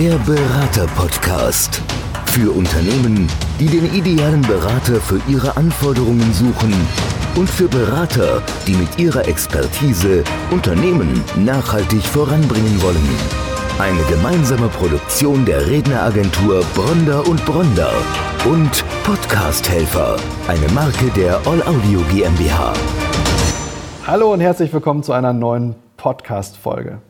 Der Berater-Podcast. Für Unternehmen, die den idealen Berater für ihre Anforderungen suchen und für Berater, die mit ihrer Expertise Unternehmen nachhaltig voranbringen wollen. Eine gemeinsame Produktion der Redneragentur Bronder und Bronder und Podcasthelfer, eine Marke der All Audio GmbH. Hallo und herzlich willkommen zu einer neuen Podcast-Folge.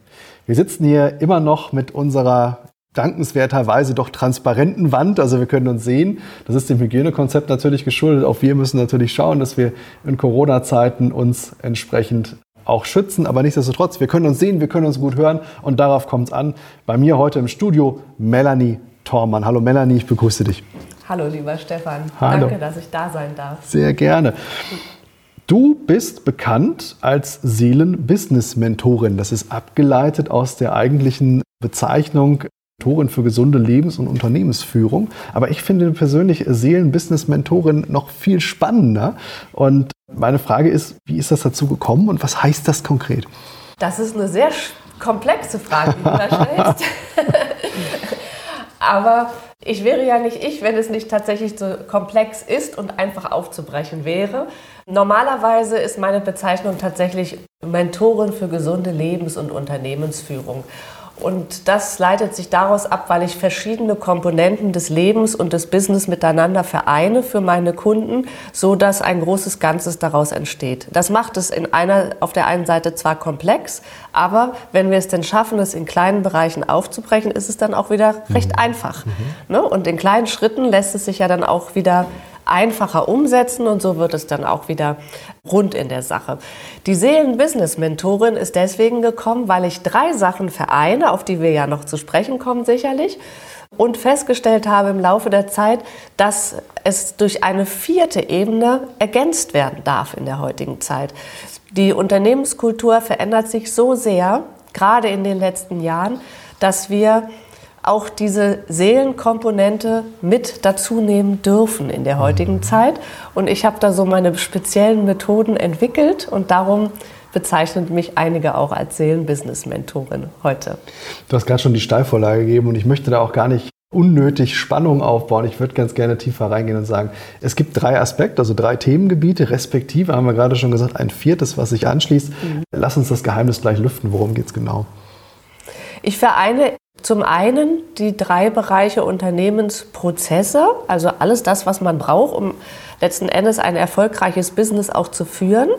Wir sitzen hier immer noch mit unserer dankenswerterweise doch transparenten Wand. Also wir können uns sehen. Das ist dem Hygienekonzept natürlich geschuldet. Auch wir müssen natürlich schauen, dass wir in Corona-Zeiten uns entsprechend auch schützen. Aber nichtsdestotrotz, wir können uns sehen, wir können uns gut hören und darauf kommt es an. Bei mir heute im Studio Melanie Tormann. Hallo Melanie, ich begrüße dich. Hallo lieber Stefan. Hallo. Danke, dass ich da sein darf. Sehr gerne. Du bist bekannt als Seelen-Business-Mentorin. Das ist abgeleitet aus der eigentlichen Bezeichnung Mentorin für gesunde Lebens- und Unternehmensführung. Aber ich finde persönlich Seelen-Business-Mentorin noch viel spannender. Und meine Frage ist, wie ist das dazu gekommen und was heißt das konkret? Das ist eine sehr komplexe Frage, die du da stellst. Aber ich wäre ja nicht ich, wenn es nicht tatsächlich so komplex ist und einfach aufzubrechen wäre. Normalerweise ist meine Bezeichnung tatsächlich Mentorin für gesunde Lebens- und Unternehmensführung. Und das leitet sich daraus ab, weil ich verschiedene Komponenten des Lebens und des Business miteinander vereine für meine Kunden, so dass ein großes Ganzes daraus entsteht. Das macht es in einer, auf der einen Seite zwar komplex, aber wenn wir es denn schaffen, es in kleinen Bereichen aufzubrechen, ist es dann auch wieder recht mhm. einfach. Mhm. Ne? Und in kleinen Schritten lässt es sich ja dann auch wieder einfacher umsetzen und so wird es dann auch wieder rund in der Sache. Die Seelen-Business-Mentorin ist deswegen gekommen, weil ich drei Sachen vereine, auf die wir ja noch zu sprechen kommen sicherlich, und festgestellt habe im Laufe der Zeit, dass es durch eine vierte Ebene ergänzt werden darf in der heutigen Zeit. Die Unternehmenskultur verändert sich so sehr, gerade in den letzten Jahren, dass wir auch diese Seelenkomponente mit dazu nehmen dürfen in der heutigen mhm. Zeit. Und ich habe da so meine speziellen Methoden entwickelt und darum bezeichnen mich einige auch als Seelenbusiness-Mentorin heute. Du hast gerade schon die Steilvorlage gegeben und ich möchte da auch gar nicht unnötig Spannung aufbauen. Ich würde ganz gerne tiefer reingehen und sagen, es gibt drei Aspekte, also drei Themengebiete, respektive haben wir gerade schon gesagt, ein viertes, was sich anschließt. Mhm. Lass uns das Geheimnis gleich lüften. Worum geht es genau? Ich vereine zum einen die drei Bereiche Unternehmensprozesse, also alles das, was man braucht, um letzten Endes ein erfolgreiches Business auch zu führen.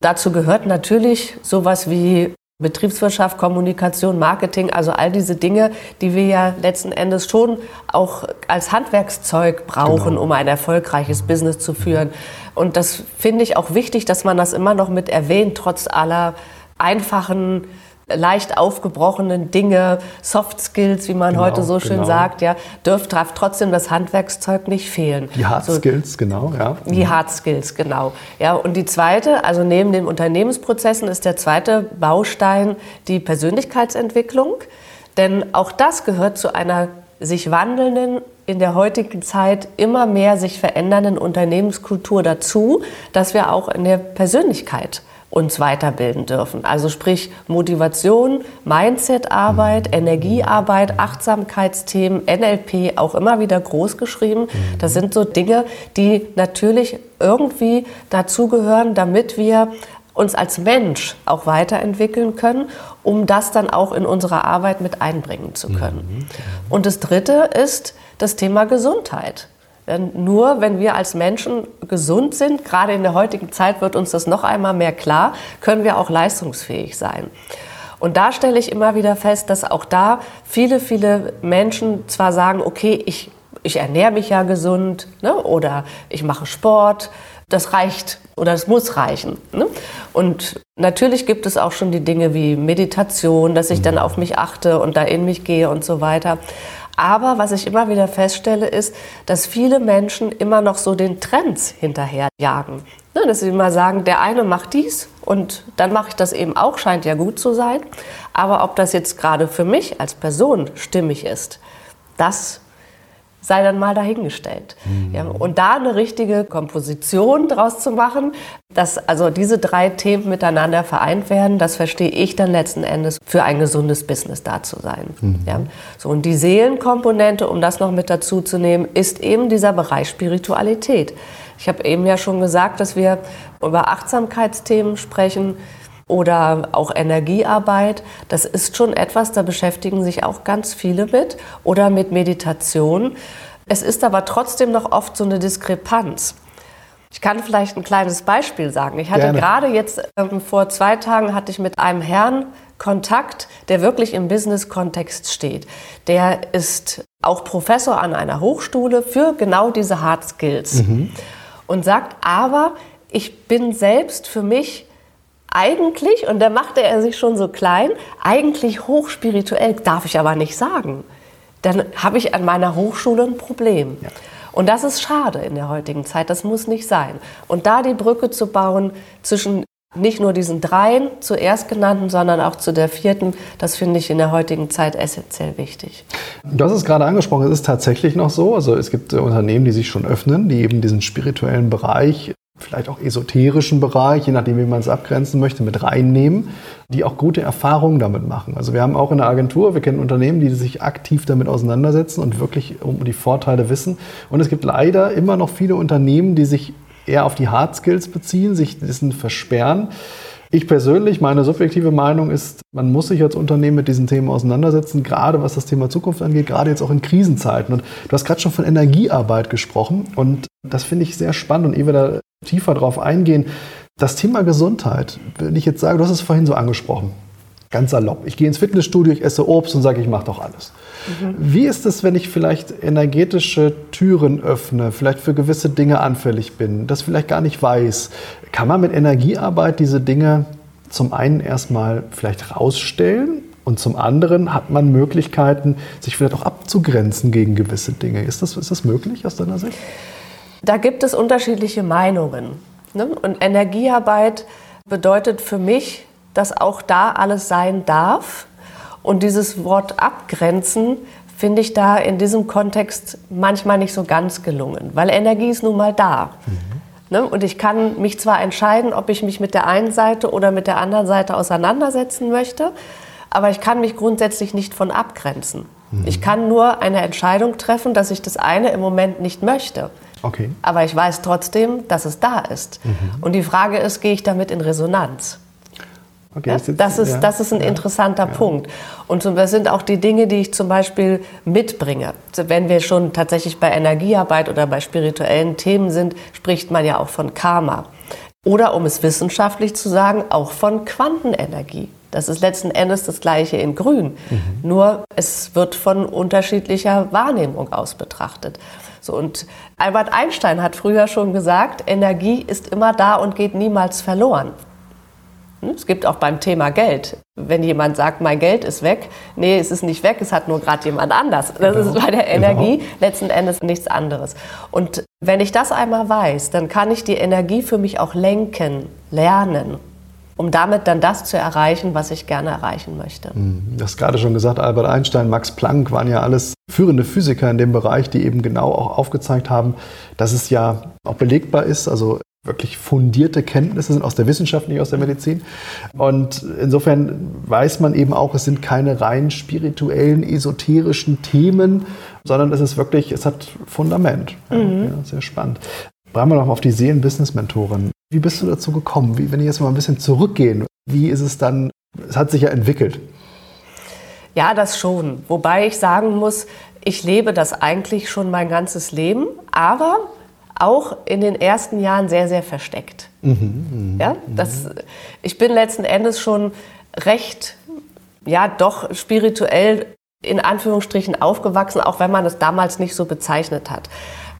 Dazu gehört natürlich sowas wie Betriebswirtschaft, Kommunikation, Marketing, also all diese Dinge, die wir ja letzten Endes schon auch als Handwerkszeug brauchen, genau. um ein erfolgreiches Business zu führen. Und das finde ich auch wichtig, dass man das immer noch mit erwähnt, trotz aller einfachen leicht aufgebrochenen Dinge, Soft Skills, wie man genau, heute so schön genau. sagt, ja, dürft darf trotzdem das Handwerkszeug nicht fehlen. Die Hard so, Skills, genau, ja. Die Hard Skills, genau. Ja, und die zweite, also neben den Unternehmensprozessen ist der zweite Baustein die Persönlichkeitsentwicklung, denn auch das gehört zu einer sich wandelnden in der heutigen Zeit immer mehr sich verändernden Unternehmenskultur dazu, dass wir auch in der Persönlichkeit uns weiterbilden dürfen. Also sprich Motivation, Mindsetarbeit, Energiearbeit, Achtsamkeitsthemen, NLP auch immer wieder groß geschrieben. Das sind so Dinge, die natürlich irgendwie dazugehören, damit wir uns als Mensch auch weiterentwickeln können, um das dann auch in unsere Arbeit mit einbringen zu können. Und das Dritte ist das Thema Gesundheit. Denn nur wenn wir als Menschen gesund sind, gerade in der heutigen Zeit wird uns das noch einmal mehr klar, können wir auch leistungsfähig sein. Und da stelle ich immer wieder fest, dass auch da viele, viele Menschen zwar sagen, okay, ich, ich ernähre mich ja gesund ne, oder ich mache Sport, das reicht oder es muss reichen. Ne? Und natürlich gibt es auch schon die Dinge wie Meditation, dass ich dann auf mich achte und da in mich gehe und so weiter. Aber was ich immer wieder feststelle, ist, dass viele Menschen immer noch so den Trends hinterherjagen. Ne, dass sie immer sagen, der eine macht dies und dann mache ich das eben auch, scheint ja gut zu sein. Aber ob das jetzt gerade für mich als Person stimmig ist, das sei dann mal dahingestellt. Mhm. Ja, und da eine richtige Komposition draus zu machen, dass also diese drei Themen miteinander vereint werden, das verstehe ich dann letzten Endes für ein gesundes Business da zu sein. Mhm. Ja, so, und die Seelenkomponente, um das noch mit dazu zu nehmen, ist eben dieser Bereich Spiritualität. Ich habe eben ja schon gesagt, dass wir über Achtsamkeitsthemen sprechen oder auch Energiearbeit. Das ist schon etwas, da beschäftigen sich auch ganz viele mit. Oder mit Meditation. Es ist aber trotzdem noch oft so eine Diskrepanz. Ich kann vielleicht ein kleines Beispiel sagen. Ich hatte Gerne. gerade jetzt ähm, vor zwei Tagen hatte ich mit einem Herrn Kontakt, der wirklich im Business-Kontext steht. Der ist auch Professor an einer Hochschule für genau diese Hard Skills mhm. und sagt, aber ich bin selbst für mich eigentlich, und da machte er sich schon so klein, eigentlich hochspirituell, darf ich aber nicht sagen. Dann habe ich an meiner Hochschule ein Problem. Ja. Und das ist schade in der heutigen Zeit, das muss nicht sein. Und da die Brücke zu bauen zwischen nicht nur diesen dreien zuerst genannten, sondern auch zu der vierten, das finde ich in der heutigen Zeit essentiell wichtig. Du hast es gerade angesprochen, es ist tatsächlich noch so. Also es gibt Unternehmen, die sich schon öffnen, die eben diesen spirituellen Bereich vielleicht auch esoterischen Bereich, je nachdem, wie man es abgrenzen möchte, mit reinnehmen, die auch gute Erfahrungen damit machen. Also wir haben auch in der Agentur, wir kennen Unternehmen, die sich aktiv damit auseinandersetzen und wirklich um die Vorteile wissen. Und es gibt leider immer noch viele Unternehmen, die sich eher auf die Hard Skills beziehen, sich dessen versperren. Ich persönlich, meine subjektive Meinung ist, man muss sich als Unternehmen mit diesen Themen auseinandersetzen, gerade was das Thema Zukunft angeht, gerade jetzt auch in Krisenzeiten. Und du hast gerade schon von Energiearbeit gesprochen und das finde ich sehr spannend und ehe wir da tiefer drauf eingehen, das Thema Gesundheit, wenn ich jetzt sage, du hast es vorhin so angesprochen, ganz salopp. Ich gehe ins Fitnessstudio, ich esse Obst und sage, ich mache doch alles. Mhm. Wie ist es, wenn ich vielleicht energetische Türen öffne, vielleicht für gewisse Dinge anfällig bin, das vielleicht gar nicht weiß? Kann man mit Energiearbeit diese Dinge zum einen erstmal vielleicht rausstellen und zum anderen hat man Möglichkeiten, sich vielleicht auch abzugrenzen gegen gewisse Dinge. Ist das, ist das möglich aus deiner Sicht? Da gibt es unterschiedliche Meinungen. Ne? Und Energiearbeit bedeutet für mich, dass auch da alles sein darf. Und dieses Wort abgrenzen finde ich da in diesem Kontext manchmal nicht so ganz gelungen, weil Energie ist nun mal da. Mhm. Ne? Und ich kann mich zwar entscheiden, ob ich mich mit der einen Seite oder mit der anderen Seite auseinandersetzen möchte, aber ich kann mich grundsätzlich nicht von abgrenzen. Mhm. Ich kann nur eine Entscheidung treffen, dass ich das eine im Moment nicht möchte. Okay. Aber ich weiß trotzdem, dass es da ist. Mhm. Und die Frage ist, gehe ich damit in Resonanz? Okay, ja, das, ist, ja, das ist ein ja, interessanter Punkt. Und das sind auch die Dinge, die ich zum Beispiel mitbringe. Wenn wir schon tatsächlich bei Energiearbeit oder bei spirituellen Themen sind, spricht man ja auch von Karma. Oder um es wissenschaftlich zu sagen, auch von Quantenenergie. Das ist letzten Endes das gleiche in Grün. Mhm. Nur es wird von unterschiedlicher Wahrnehmung aus betrachtet. So, und Albert Einstein hat früher schon gesagt, Energie ist immer da und geht niemals verloren. Es gibt auch beim Thema Geld. Wenn jemand sagt, mein Geld ist weg, nee, es ist nicht weg, es hat nur gerade jemand anders. Das genau. ist bei der Energie genau. letzten Endes nichts anderes. Und wenn ich das einmal weiß, dann kann ich die Energie für mich auch lenken, lernen um damit dann das zu erreichen, was ich gerne erreichen möchte. Hm, du hast gerade schon gesagt, Albert Einstein, Max Planck waren ja alles führende Physiker in dem Bereich, die eben genau auch aufgezeigt haben, dass es ja auch belegbar ist, also wirklich fundierte Kenntnisse sind aus der Wissenschaft, nicht aus der Medizin. Und insofern weiß man eben auch, es sind keine rein spirituellen, esoterischen Themen, sondern es ist wirklich, es hat Fundament. Mhm. ja, sehr spannend. Bleiben wir noch mal auf die Seelen-Business-Mentorin. Wie bist du dazu gekommen? Wie, wenn ich jetzt mal ein bisschen zurückgehen, wie ist es dann, es hat sich ja entwickelt. Ja, das schon. Wobei ich sagen muss, ich lebe das eigentlich schon mein ganzes Leben, aber auch in den ersten Jahren sehr, sehr versteckt. Mhm, mh, ja, das, ich bin letzten Endes schon recht, ja, doch spirituell in Anführungsstrichen aufgewachsen, auch wenn man es damals nicht so bezeichnet hat.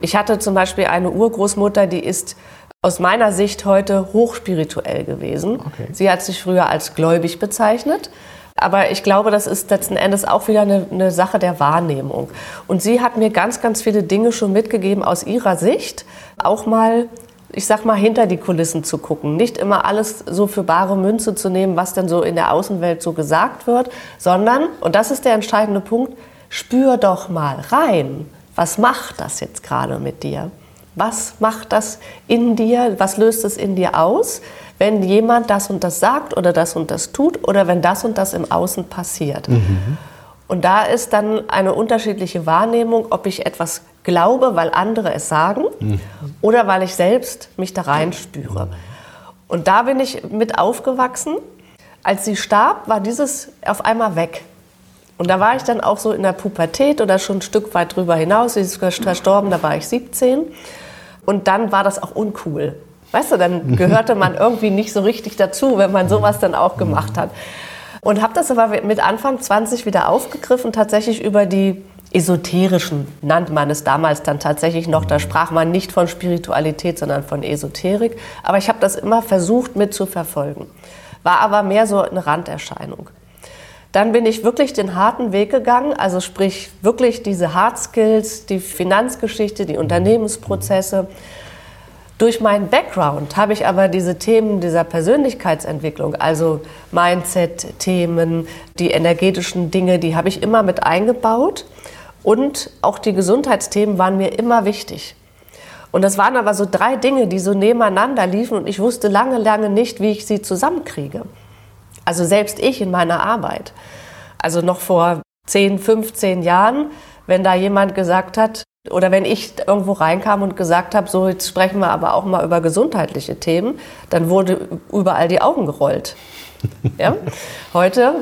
Ich hatte zum Beispiel eine Urgroßmutter, die ist aus meiner Sicht heute hochspirituell gewesen. Okay. Sie hat sich früher als gläubig bezeichnet. Aber ich glaube, das ist letzten Endes auch wieder eine, eine, Sache der Wahrnehmung. Und sie hat mir ganz, ganz viele Dinge schon mitgegeben aus ihrer Sicht. Auch mal, ich sag mal, hinter die Kulissen zu gucken. Nicht immer alles so für bare Münze zu nehmen, was denn so in der Außenwelt so gesagt wird, sondern, und das ist der entscheidende Punkt, spür doch mal rein. was macht das jetzt gerade mit dir? Was macht das in dir? Was löst es in dir aus, wenn jemand das und das sagt oder das und das tut oder wenn das und das im Außen passiert? Mhm. Und da ist dann eine unterschiedliche Wahrnehmung, ob ich etwas glaube, weil andere es sagen mhm. oder weil ich selbst mich da reinspüre. Und da bin ich mit aufgewachsen. Als sie starb, war dieses auf einmal weg. Und da war ich dann auch so in der Pubertät oder schon ein Stück weit drüber hinaus. Sie ist verstorben, da war ich 17. Und dann war das auch uncool. Weißt du, dann gehörte man irgendwie nicht so richtig dazu, wenn man sowas dann auch gemacht hat. Und habe das aber mit Anfang 20 wieder aufgegriffen, tatsächlich über die esoterischen, nannte man es damals dann tatsächlich noch. Da sprach man nicht von Spiritualität, sondern von Esoterik. Aber ich habe das immer versucht mit zu verfolgen. War aber mehr so eine Randerscheinung. Dann bin ich wirklich den harten Weg gegangen, also sprich wirklich diese Hard Skills, die Finanzgeschichte, die Unternehmensprozesse. Durch meinen Background habe ich aber diese Themen dieser Persönlichkeitsentwicklung, also Mindset-Themen, die energetischen Dinge, die habe ich immer mit eingebaut. Und auch die Gesundheitsthemen waren mir immer wichtig. Und das waren aber so drei Dinge, die so nebeneinander liefen und ich wusste lange, lange nicht, wie ich sie zusammenkriege. Also selbst ich in meiner Arbeit. Also noch vor 10, 15 Jahren, wenn da jemand gesagt hat, oder wenn ich irgendwo reinkam und gesagt habe, so jetzt sprechen wir aber auch mal über gesundheitliche Themen, dann wurde überall die Augen gerollt. Ja? Heute,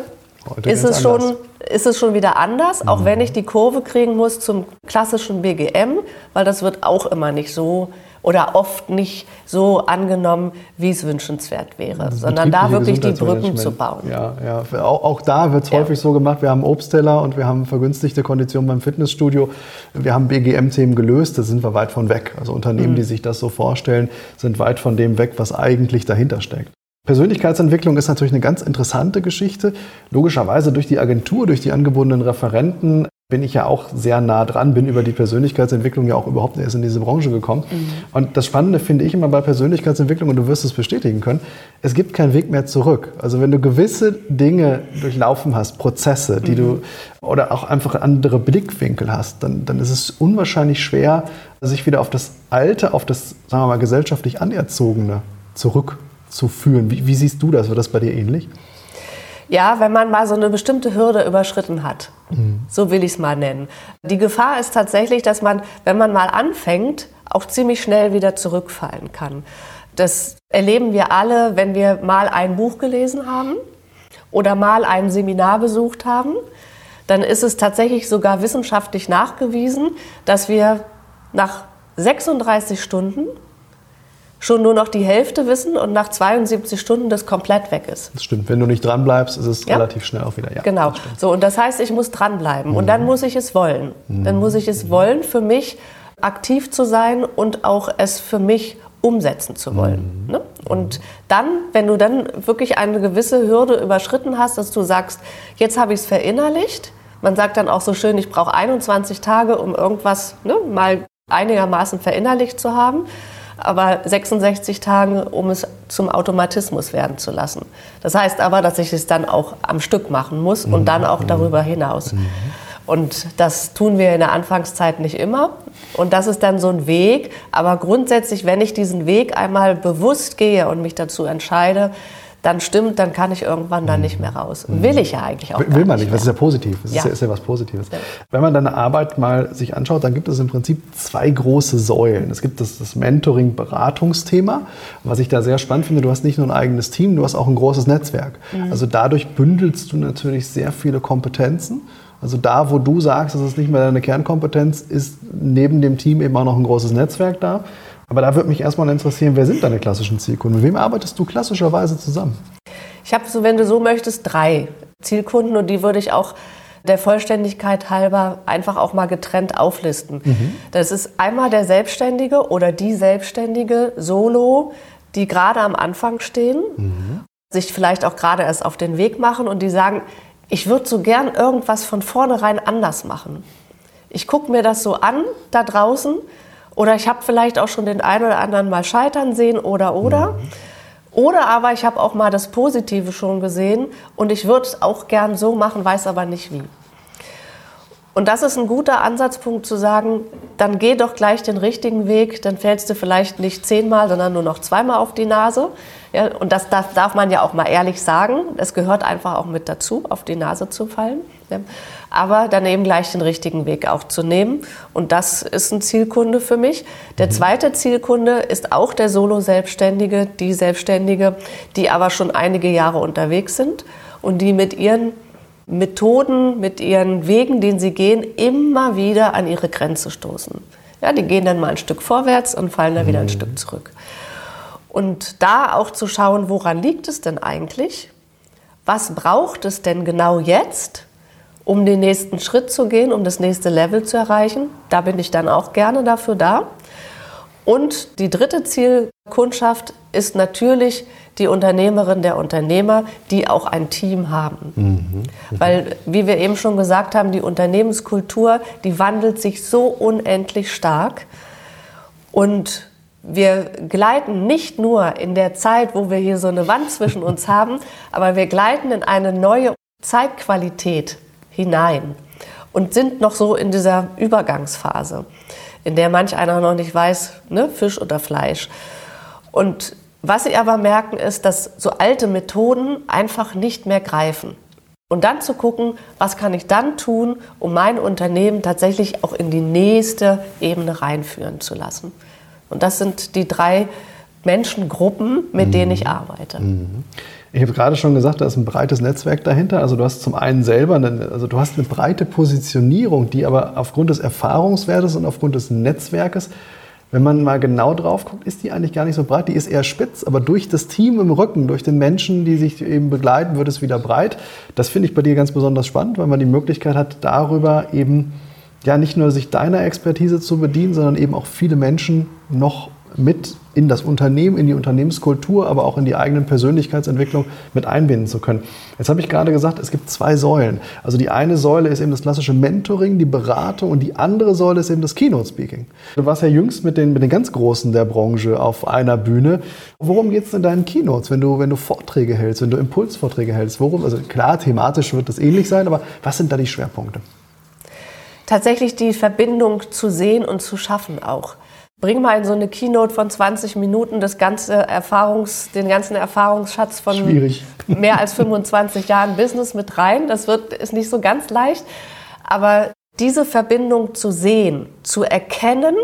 Heute ist, es schon, ist es schon wieder anders, auch mhm. wenn ich die Kurve kriegen muss zum klassischen BGM, weil das wird auch immer nicht so oder oft nicht so angenommen, wie es wünschenswert wäre, sondern da wirklich die Brücken zu bauen. Ja, ja. Auch, auch da wird es ja. häufig so gemacht, wir haben Obstteller und wir haben vergünstigte Konditionen beim Fitnessstudio. Wir haben BGM-Themen gelöst, da sind wir weit von weg. Also Unternehmen, mhm. die sich das so vorstellen, sind weit von dem weg, was eigentlich dahinter steckt. Persönlichkeitsentwicklung ist natürlich eine ganz interessante Geschichte. Logischerweise durch die Agentur, durch die angebundenen Referenten bin ich ja auch sehr nah dran, bin über die Persönlichkeitsentwicklung ja auch überhaupt erst in diese Branche gekommen. Mhm. Und das Spannende finde ich immer bei Persönlichkeitsentwicklung, und du wirst es bestätigen können, es gibt keinen Weg mehr zurück. Also wenn du gewisse Dinge durchlaufen hast, Prozesse, die mhm. du oder auch einfach andere Blickwinkel hast, dann, dann ist es unwahrscheinlich schwer, sich wieder auf das Alte, auf das, sagen wir mal, gesellschaftlich Anerzogene zurückzuführen. Wie, wie siehst du das? War das bei dir ähnlich? Ja, wenn man mal so eine bestimmte Hürde überschritten hat. Mhm. So will ich es mal nennen. Die Gefahr ist tatsächlich, dass man, wenn man mal anfängt, auch ziemlich schnell wieder zurückfallen kann. Das erleben wir alle, wenn wir mal ein Buch gelesen haben oder mal ein Seminar besucht haben. Dann ist es tatsächlich sogar wissenschaftlich nachgewiesen, dass wir nach 36 Stunden schon nur noch die Hälfte wissen und nach 72 Stunden das komplett weg ist. Das stimmt. Wenn du nicht dranbleibst, ist es ja? relativ schnell auch wieder. Ja, genau. So, und das heißt, ich muss dranbleiben. Mhm. Und dann muss ich es wollen. Mhm. Dann muss ich es wollen, für mich aktiv zu sein und auch es für mich umsetzen zu wollen. Mhm. Ne? Und dann, wenn du dann wirklich eine gewisse Hürde überschritten hast, dass du sagst, jetzt habe ich es verinnerlicht, man sagt dann auch so schön, ich brauche 21 Tage, um irgendwas ne, mal einigermaßen verinnerlicht zu haben aber 66 Tage, um es zum Automatismus werden zu lassen. Das heißt aber, dass ich es dann auch am Stück machen muss und dann auch darüber hinaus. Und das tun wir in der Anfangszeit nicht immer. Und das ist dann so ein Weg. Aber grundsätzlich, wenn ich diesen Weg einmal bewusst gehe und mich dazu entscheide, dann stimmt, dann kann ich irgendwann dann nicht mehr raus. Will ich ja eigentlich auch Will, will man nicht, das ist ja positiv. Das ja. Ist, ja, ist, ja, was Positives. Ja. Wenn man deine Arbeit mal sich anschaut, dann gibt es im Prinzip zwei große Säulen. Es gibt das, das Mentoring-Beratungsthema, was ich da sehr spannend finde. Du hast nicht nur ein eigenes Team, du hast auch ein großes Netzwerk. Mhm. Also dadurch bündelst du natürlich sehr viele Kompetenzen. Also da, wo du sagst, das ist nicht mehr deine Kernkompetenz, ist neben dem Team eben auch noch ein großes Netzwerk da. Aber da würde mich erstmal interessieren, wer sind deine klassischen Zielkunden? Mit wem arbeitest du klassischerweise zusammen? Ich habe, so, wenn du so möchtest, drei Zielkunden und die würde ich auch der Vollständigkeit halber einfach auch mal getrennt auflisten. Mhm. Das ist einmal der Selbstständige oder die Selbstständige Solo, die gerade am Anfang stehen, mhm. sich vielleicht auch gerade erst auf den Weg machen und die sagen, ich würde so gern irgendwas von vornherein anders machen. Ich gucke mir das so an da draußen oder ich habe vielleicht auch schon den einen oder anderen mal scheitern sehen oder oder. Mhm. Oder aber ich habe auch mal das Positive schon gesehen und ich würde es auch gern so machen, weiß aber nicht wie. Und das ist ein guter Ansatzpunkt zu sagen, dann geh doch gleich den richtigen Weg, dann fällst du vielleicht nicht zehnmal, sondern nur noch zweimal auf die Nase. Ja, und das darf, darf man ja auch mal ehrlich sagen. Es gehört einfach auch mit dazu, auf die Nase zu fallen. Aber dann eben gleich den richtigen Weg auch zu nehmen. Und das ist ein Zielkunde für mich. Der mhm. zweite Zielkunde ist auch der Solo-Selbstständige, die Selbstständige, die aber schon einige Jahre unterwegs sind und die mit ihren Methoden, mit ihren Wegen, den sie gehen, immer wieder an ihre Grenze stoßen. Ja, die gehen dann mal ein Stück vorwärts und fallen dann wieder ein mhm. Stück zurück. Und da auch zu schauen, woran liegt es denn eigentlich? Was braucht es denn genau jetzt, um den nächsten Schritt zu gehen, um das nächste Level zu erreichen? Da bin ich dann auch gerne dafür da. Und die dritte Zielkundschaft ist natürlich die Unternehmerin, der Unternehmer, die auch ein Team haben. Mhm. Mhm. Weil, wie wir eben schon gesagt haben, die Unternehmenskultur, die wandelt sich so unendlich stark. Und wir gleiten nicht nur in der Zeit, wo wir hier so eine Wand zwischen uns haben, aber wir gleiten in eine neue Zeitqualität hinein und sind noch so in dieser Übergangsphase in der manch einer noch nicht weiß, ne, Fisch oder Fleisch. Und was sie aber merken, ist, dass so alte Methoden einfach nicht mehr greifen. Und dann zu gucken, was kann ich dann tun, um mein Unternehmen tatsächlich auch in die nächste Ebene reinführen zu lassen. Und das sind die drei Menschengruppen, mit mhm. denen ich arbeite. Mhm. Ich habe gerade schon gesagt, da ist ein breites Netzwerk dahinter. Also du hast zum einen selber, eine, also du hast eine breite Positionierung, die aber aufgrund des Erfahrungswertes und aufgrund des Netzwerkes, wenn man mal genau drauf guckt, ist die eigentlich gar nicht so breit. Die ist eher spitz, aber durch das Team im Rücken, durch den Menschen, die sich eben begleiten, wird es wieder breit. Das finde ich bei dir ganz besonders spannend, weil man die Möglichkeit hat, darüber eben ja nicht nur sich deiner Expertise zu bedienen, sondern eben auch viele Menschen noch mit in das Unternehmen, in die Unternehmenskultur, aber auch in die eigene Persönlichkeitsentwicklung mit einbinden zu können. Jetzt habe ich gerade gesagt, es gibt zwei Säulen. Also die eine Säule ist eben das klassische Mentoring, die Beratung und die andere Säule ist eben das Keynote-Speaking. Du warst ja jüngst mit den, mit den ganz Großen der Branche auf einer Bühne. Worum geht es in deinen Keynotes, wenn du, wenn du Vorträge hältst, wenn du Impulsvorträge hältst? Worum, also klar, thematisch wird das ähnlich sein, aber was sind da die Schwerpunkte? Tatsächlich die Verbindung zu sehen und zu schaffen auch bring mal in so eine Keynote von 20 Minuten das ganze Erfahrungs, den ganzen Erfahrungsschatz von Schwierig. mehr als 25 Jahren Business mit rein. Das wird, ist nicht so ganz leicht. Aber diese Verbindung zu sehen, zu erkennen,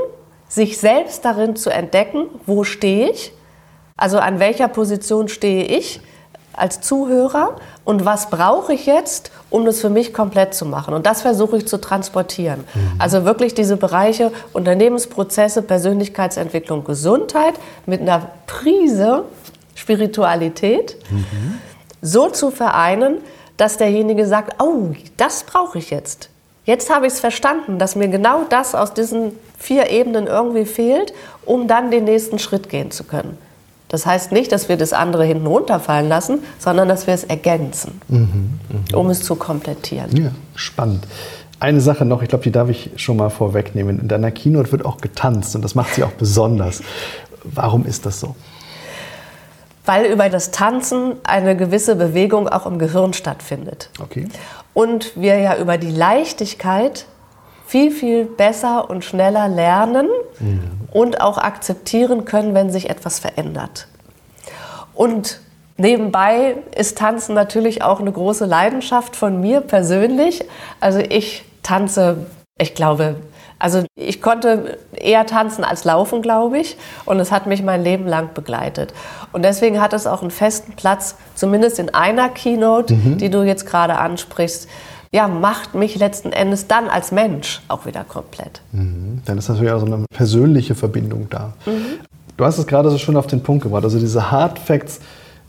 sich selbst darin zu entdecken, wo stehe ich, also an welcher Position stehe ich als Zuhörer und was brauche ich jetzt, um das für mich komplett zu machen. Und das versuche ich zu transportieren. Mhm. Also wirklich diese Bereiche Unternehmensprozesse, Persönlichkeitsentwicklung, Gesundheit mit einer Prise Spiritualität mhm. so zu vereinen, dass derjenige sagt, oh, das brauche ich jetzt. Jetzt habe ich es verstanden, dass mir genau das aus diesen vier Ebenen irgendwie fehlt, um dann den nächsten Schritt gehen zu können. Das heißt nicht, dass wir das andere hinten runterfallen lassen, sondern dass wir es ergänzen, mhm, mh. um es zu komplettieren. Ja, spannend. Eine Sache noch, ich glaube, die darf ich schon mal vorwegnehmen. In deiner Keynote wird auch getanzt und das macht sie auch besonders. Warum ist das so? Weil über das Tanzen eine gewisse Bewegung auch im Gehirn stattfindet. Okay. Und wir ja über die Leichtigkeit viel, viel besser und schneller lernen mhm. Und auch akzeptieren können, wenn sich etwas verändert. Und nebenbei ist Tanzen natürlich auch eine große Leidenschaft von mir persönlich. Also ich tanze, ich glaube, also ich konnte eher tanzen als laufen, glaube ich. Und es hat mich mein Leben lang begleitet. Und deswegen hat es auch einen festen Platz, zumindest in einer Keynote, mhm. die du jetzt gerade ansprichst ja, macht mich letzten Endes dann als Mensch auch wieder komplett. Mhm. Dann ist natürlich auch so eine persönliche Verbindung da. Mhm. Du hast es gerade so schön auf den Punkt gebracht. Also diese Hard Facts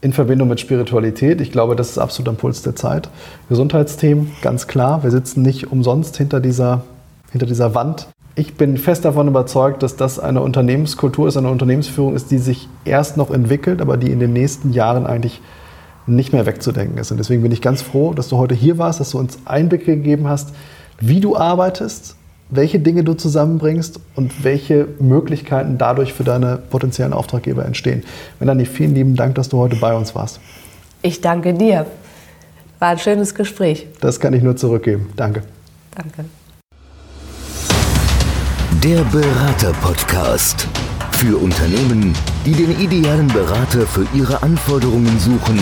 in Verbindung mit Spiritualität. Ich glaube, das ist absolut am Puls der Zeit. Gesundheitsthemen, ganz klar. Wir sitzen nicht umsonst hinter dieser, hinter dieser Wand. Ich bin fest davon überzeugt, dass das eine Unternehmenskultur ist, eine Unternehmensführung ist, die sich erst noch entwickelt, aber die in den nächsten Jahren eigentlich nicht mehr wegzudenken ist. Und deswegen bin ich ganz froh, dass du heute hier warst, dass du uns Einblicke gegeben hast, wie du arbeitest, welche Dinge du zusammenbringst und welche Möglichkeiten dadurch für deine potenziellen Auftraggeber entstehen. Melanie, vielen lieben Dank, dass du heute bei uns warst. Ich danke dir. War ein schönes Gespräch. Das kann ich nur zurückgeben. Danke. Danke. Der Berater-Podcast. Für Unternehmen, die den idealen Berater für ihre Anforderungen suchen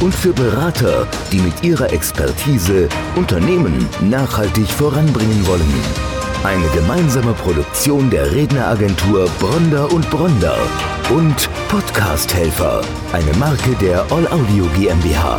und für Berater, die mit ihrer Expertise Unternehmen nachhaltig voranbringen wollen. Eine gemeinsame Produktion der Redneragentur Bronder und Bronder und Podcast Helfer, eine Marke der All Audio GmbH.